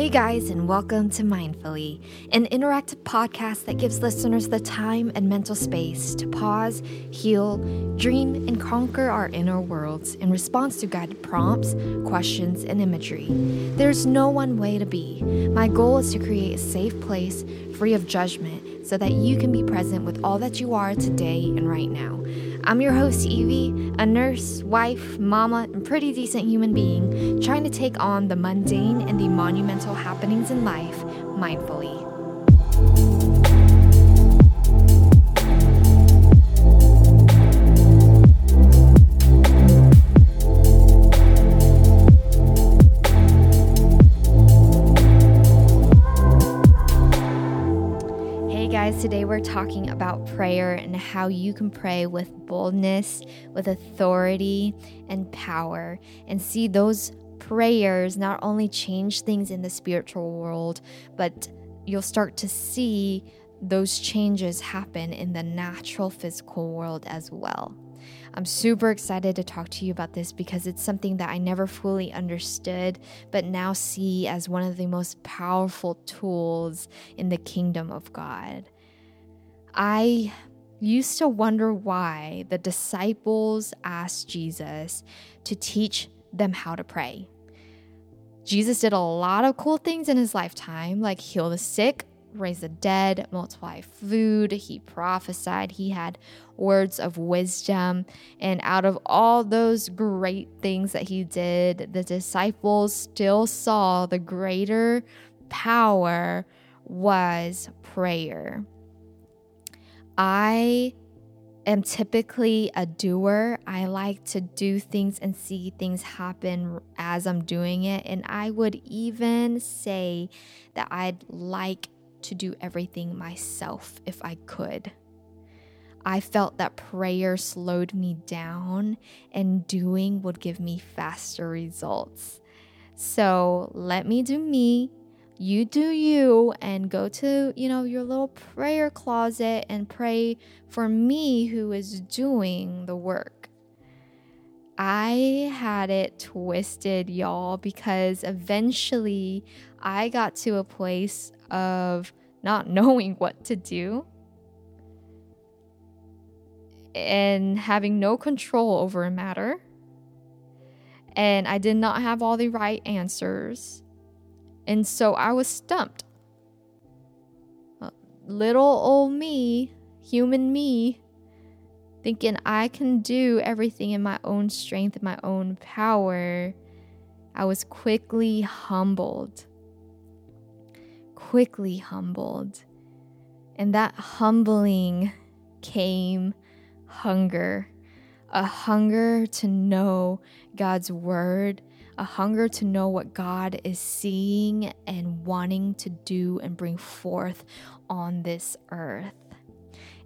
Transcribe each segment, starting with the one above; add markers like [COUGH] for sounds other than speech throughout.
Hey guys, and welcome to Mindfully, an interactive podcast that gives listeners the time and mental space to pause, heal, dream, and conquer our inner worlds in response to guided prompts, questions, and imagery. There's no one way to be. My goal is to create a safe place free of judgment so that you can be present with all that you are today and right now. I'm your host, Evie, a nurse, wife, mama, and pretty decent human being, trying to take on the mundane and the monumental happenings in life mindfully. We're talking about prayer and how you can pray with boldness, with authority, and power, and see those prayers not only change things in the spiritual world, but you'll start to see those changes happen in the natural physical world as well. I'm super excited to talk to you about this because it's something that I never fully understood, but now see as one of the most powerful tools in the kingdom of God. I used to wonder why the disciples asked Jesus to teach them how to pray. Jesus did a lot of cool things in his lifetime, like heal the sick, raise the dead, multiply food. He prophesied, he had words of wisdom. And out of all those great things that he did, the disciples still saw the greater power was prayer. I am typically a doer. I like to do things and see things happen as I'm doing it. And I would even say that I'd like to do everything myself if I could. I felt that prayer slowed me down and doing would give me faster results. So let me do me you do you and go to, you know, your little prayer closet and pray for me who is doing the work. I had it twisted, y'all, because eventually I got to a place of not [LAUGHS] knowing what to do and having no control over a matter. And I did not have all the right answers. And so I was stumped. Uh, little old me, human me, thinking I can do everything in my own strength and my own power, I was quickly humbled. Quickly humbled. And that humbling came hunger a hunger to know God's word a hunger to know what God is seeing and wanting to do and bring forth on this earth.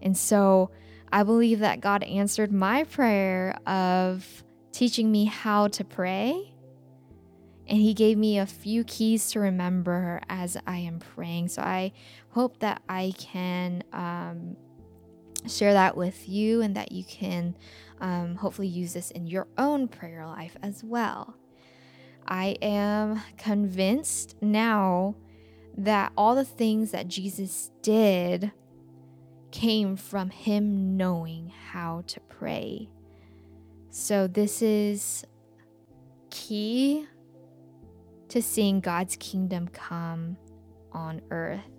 And so I believe that God answered my prayer of teaching me how to pray. And He gave me a few keys to remember as I am praying. So I hope that I can um, share that with you and that you can um, hopefully use this in your own prayer life as well. I am convinced now that all the things that Jesus did came from him knowing how to pray. So, this is key to seeing God's kingdom come on earth.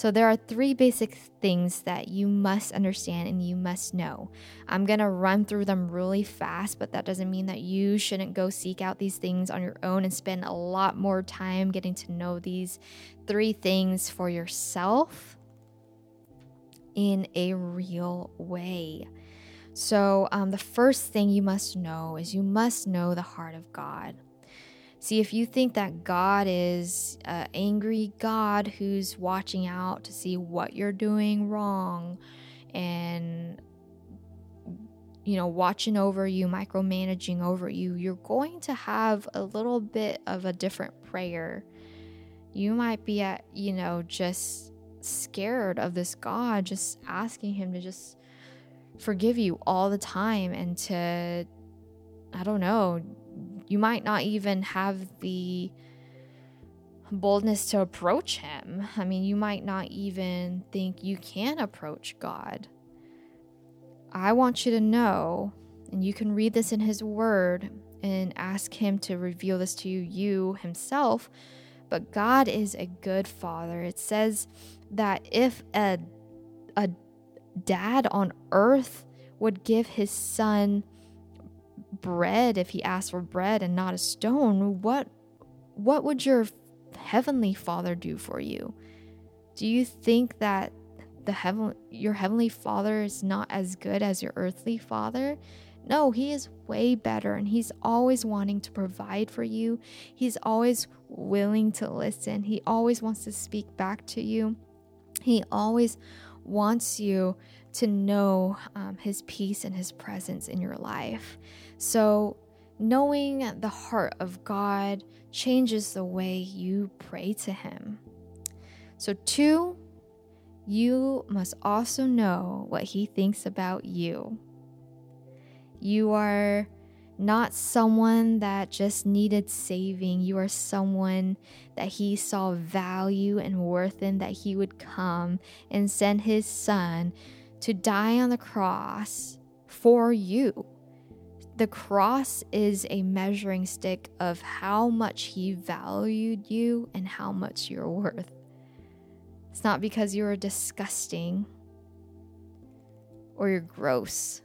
So, there are three basic things that you must understand and you must know. I'm going to run through them really fast, but that doesn't mean that you shouldn't go seek out these things on your own and spend a lot more time getting to know these three things for yourself in a real way. So, um, the first thing you must know is you must know the heart of God. See, if you think that God is an angry God who's watching out to see what you're doing wrong and, you know, watching over you, micromanaging over you, you're going to have a little bit of a different prayer. You might be at, you know, just scared of this God, just asking Him to just forgive you all the time and to, I don't know, you might not even have the boldness to approach Him. I mean, you might not even think you can approach God. I want you to know, and you can read this in His Word and ask Him to reveal this to you, you Himself. But God is a good Father. It says that if a, a dad on earth would give his son bread if he asked for bread and not a stone, what what would your heavenly Father do for you? Do you think that the heaven your heavenly Father is not as good as your earthly Father? No, he is way better and he's always wanting to provide for you. He's always willing to listen. He always wants to speak back to you. He always wants you to know um, his peace and his presence in your life. So, knowing the heart of God changes the way you pray to him. So, two, you must also know what he thinks about you. You are not someone that just needed saving. You are someone that he saw value and worth in, that he would come and send his son to die on the cross for you. The cross is a measuring stick of how much he valued you and how much you're worth. It's not because you're disgusting or you're gross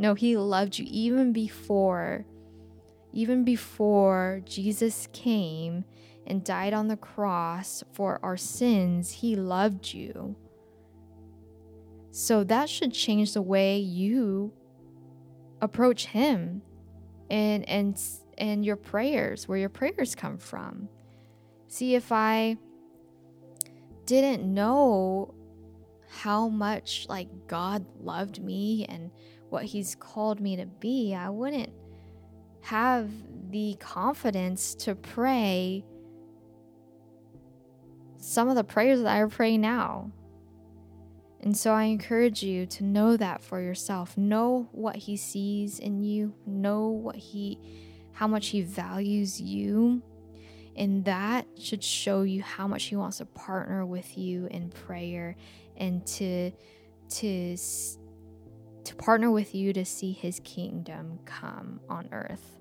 no, he loved you even before even before Jesus came and died on the cross for our sins, he loved you. So that should change the way you approach him and and and your prayers, where your prayers come from. See if I didn't know how much like God loved me and what He's called me to be, I wouldn't have the confidence to pray some of the prayers that I pray now. And so I encourage you to know that for yourself. Know what he sees in you, know what he how much he values you. And that should show you how much he wants to partner with you in prayer and to to to partner with you to see his kingdom come on earth.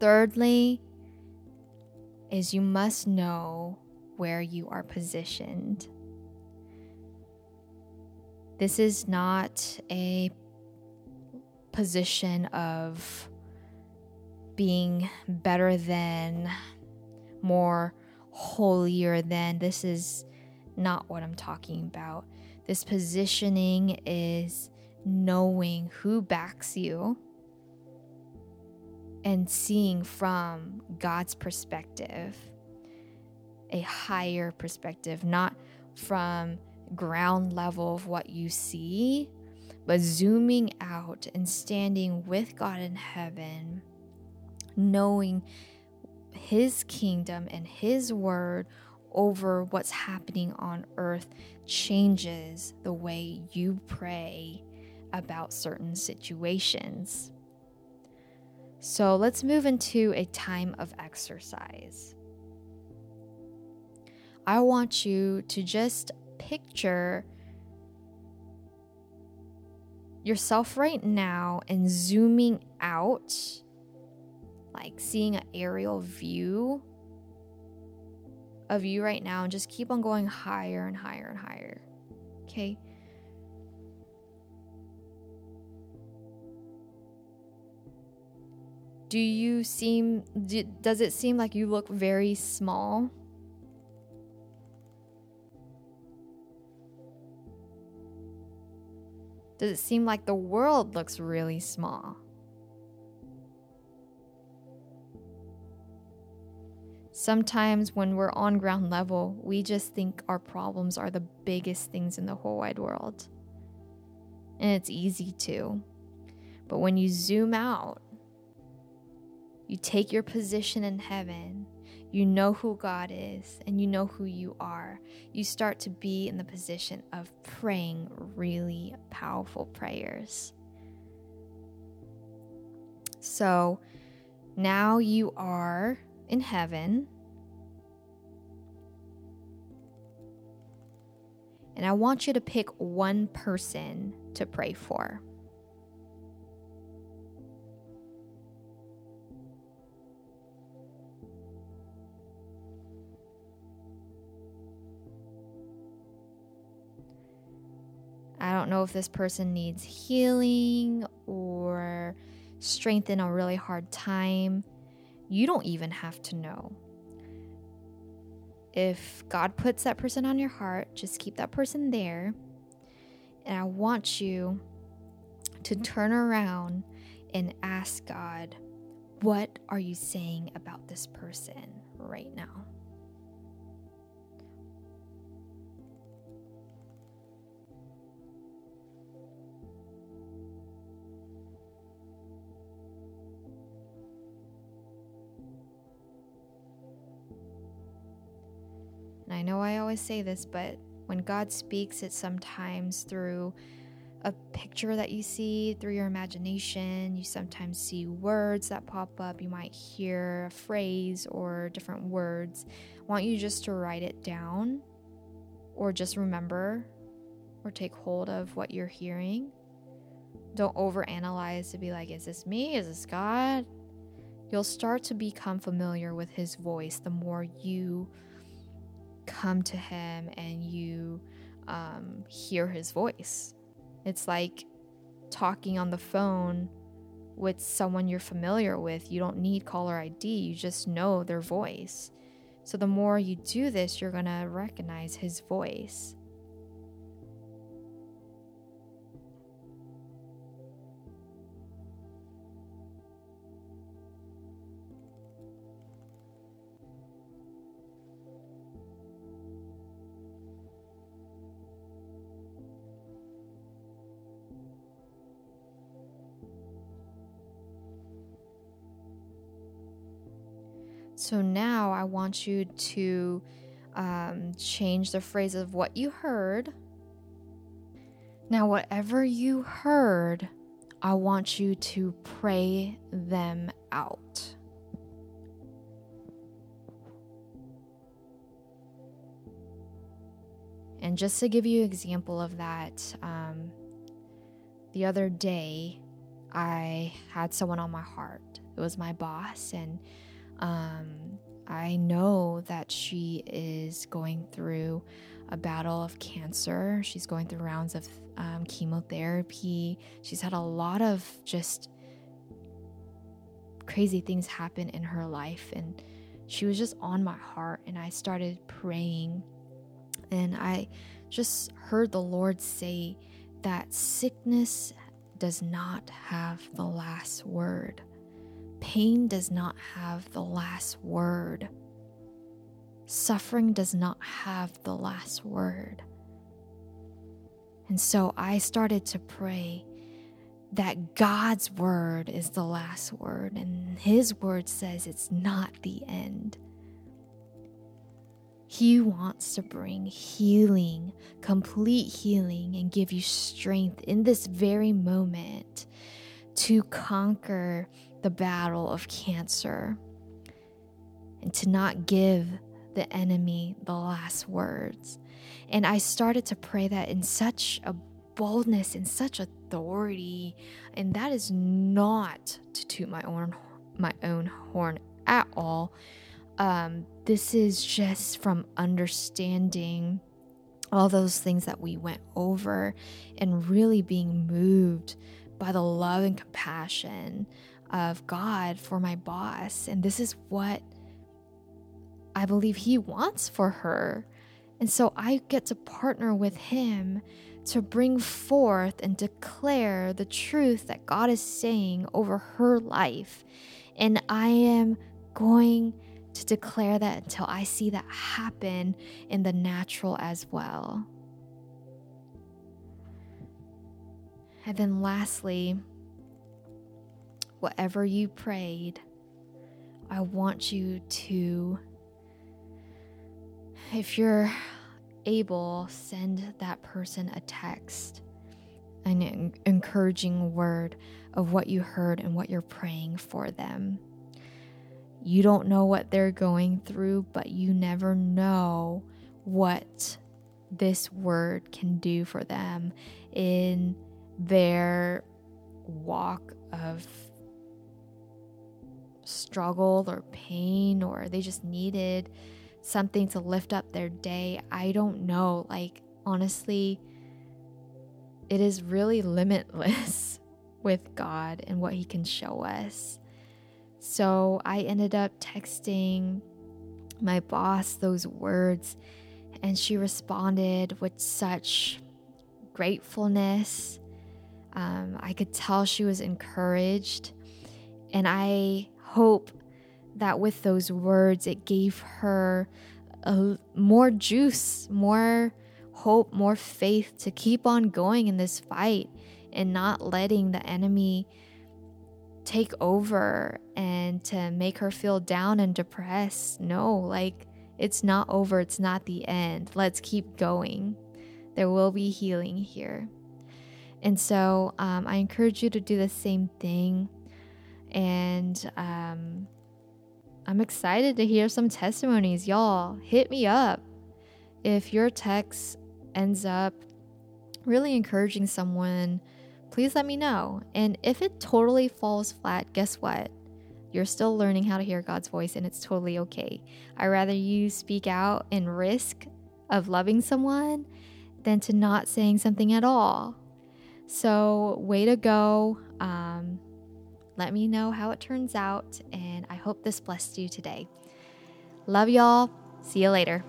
Thirdly, is you must know where you are positioned. This is not a position of being better than, more holier than. This is not what I'm talking about. This positioning is knowing who backs you and seeing from God's perspective, a higher perspective, not from ground level of what you see, but zooming out and standing with God in heaven, knowing His kingdom and His word over what's happening on earth changes the way you pray about certain situations. So let's move into a time of exercise. I want you to just picture yourself right now and zooming out, like seeing an aerial view of you right now and just keep on going higher and higher and higher. Okay? Do you seem, does it seem like you look very small? Does it seem like the world looks really small? Sometimes when we're on ground level, we just think our problems are the biggest things in the whole wide world. And it's easy to. But when you zoom out, you take your position in heaven, you know who God is, and you know who you are. You start to be in the position of praying really powerful prayers. So now you are in heaven. And I want you to pick one person to pray for. Don't know if this person needs healing or strength in a really hard time. You don't even have to know. If God puts that person on your heart, just keep that person there. And I want you to turn around and ask God, what are you saying about this person right now? I know I always say this, but when God speaks, it's sometimes through a picture that you see through your imagination. You sometimes see words that pop up. You might hear a phrase or different words. I want you just to write it down or just remember or take hold of what you're hearing. Don't overanalyze to be like, is this me? Is this God? You'll start to become familiar with His voice the more you come to him and you um, hear his voice. It's like talking on the phone with someone you're familiar with. You don't need caller ID, you just know their voice. So the more you do this, you're going to recognize his voice. So now I want you to um, change the phrase of what you heard. Now, whatever you heard, I want you to pray them out. And just to give you an example of that, um, the other day I had someone on my heart. It was my boss, and um, I know that she is going through a battle of cancer. She's going through rounds of um, chemotherapy. She's had a lot of just crazy things happen in her life. And she was just on my heart. And I started praying. And I just heard the Lord say that sickness does not have the last word. Pain does not have the last word. Suffering does not have the last word. And so I started to pray that God's word is the last word, and His word says it's not the end. He wants to bring healing, complete healing, and give you strength in this very moment to conquer the battle of cancer and to not give the enemy the last words. And I started to pray that in such a boldness and such authority. And that is not to toot my own my own horn at all. Um, this is just from understanding all those things that we went over and really being moved by the love and compassion of God for my boss. And this is what I believe He wants for her. And so I get to partner with Him to bring forth and declare the truth that God is saying over her life. And I am going to declare that until I see that happen in the natural as well. And then lastly, whatever you prayed, I want you to, if you're able, send that person a text, an encouraging word of what you heard and what you're praying for them. You don't know what they're going through, but you never know what this word can do for them in their walk of struggle or pain, or they just needed something to lift up their day. I don't know. Like, honestly, it is really limitless [LAUGHS] with God and what He can show us. So I ended up texting my boss those words, and she responded with such gratefulness. Um, I could tell she was encouraged. And I hope that with those words, it gave her a, more juice, more hope, more faith to keep on going in this fight and not letting the enemy take over and to make her feel down and depressed. No, like it's not over, it's not the end. Let's keep going. There will be healing here. And so um, I encourage you to do the same thing. And um, I'm excited to hear some testimonies. Y'all, hit me up. If your text ends up really encouraging someone, please let me know. And if it totally falls flat, guess what? You're still learning how to hear God's voice, and it's totally okay. I rather you speak out and risk of loving someone than to not saying something at all. So, way to go. Um, let me know how it turns out, and I hope this blessed you today. Love y'all. See you later.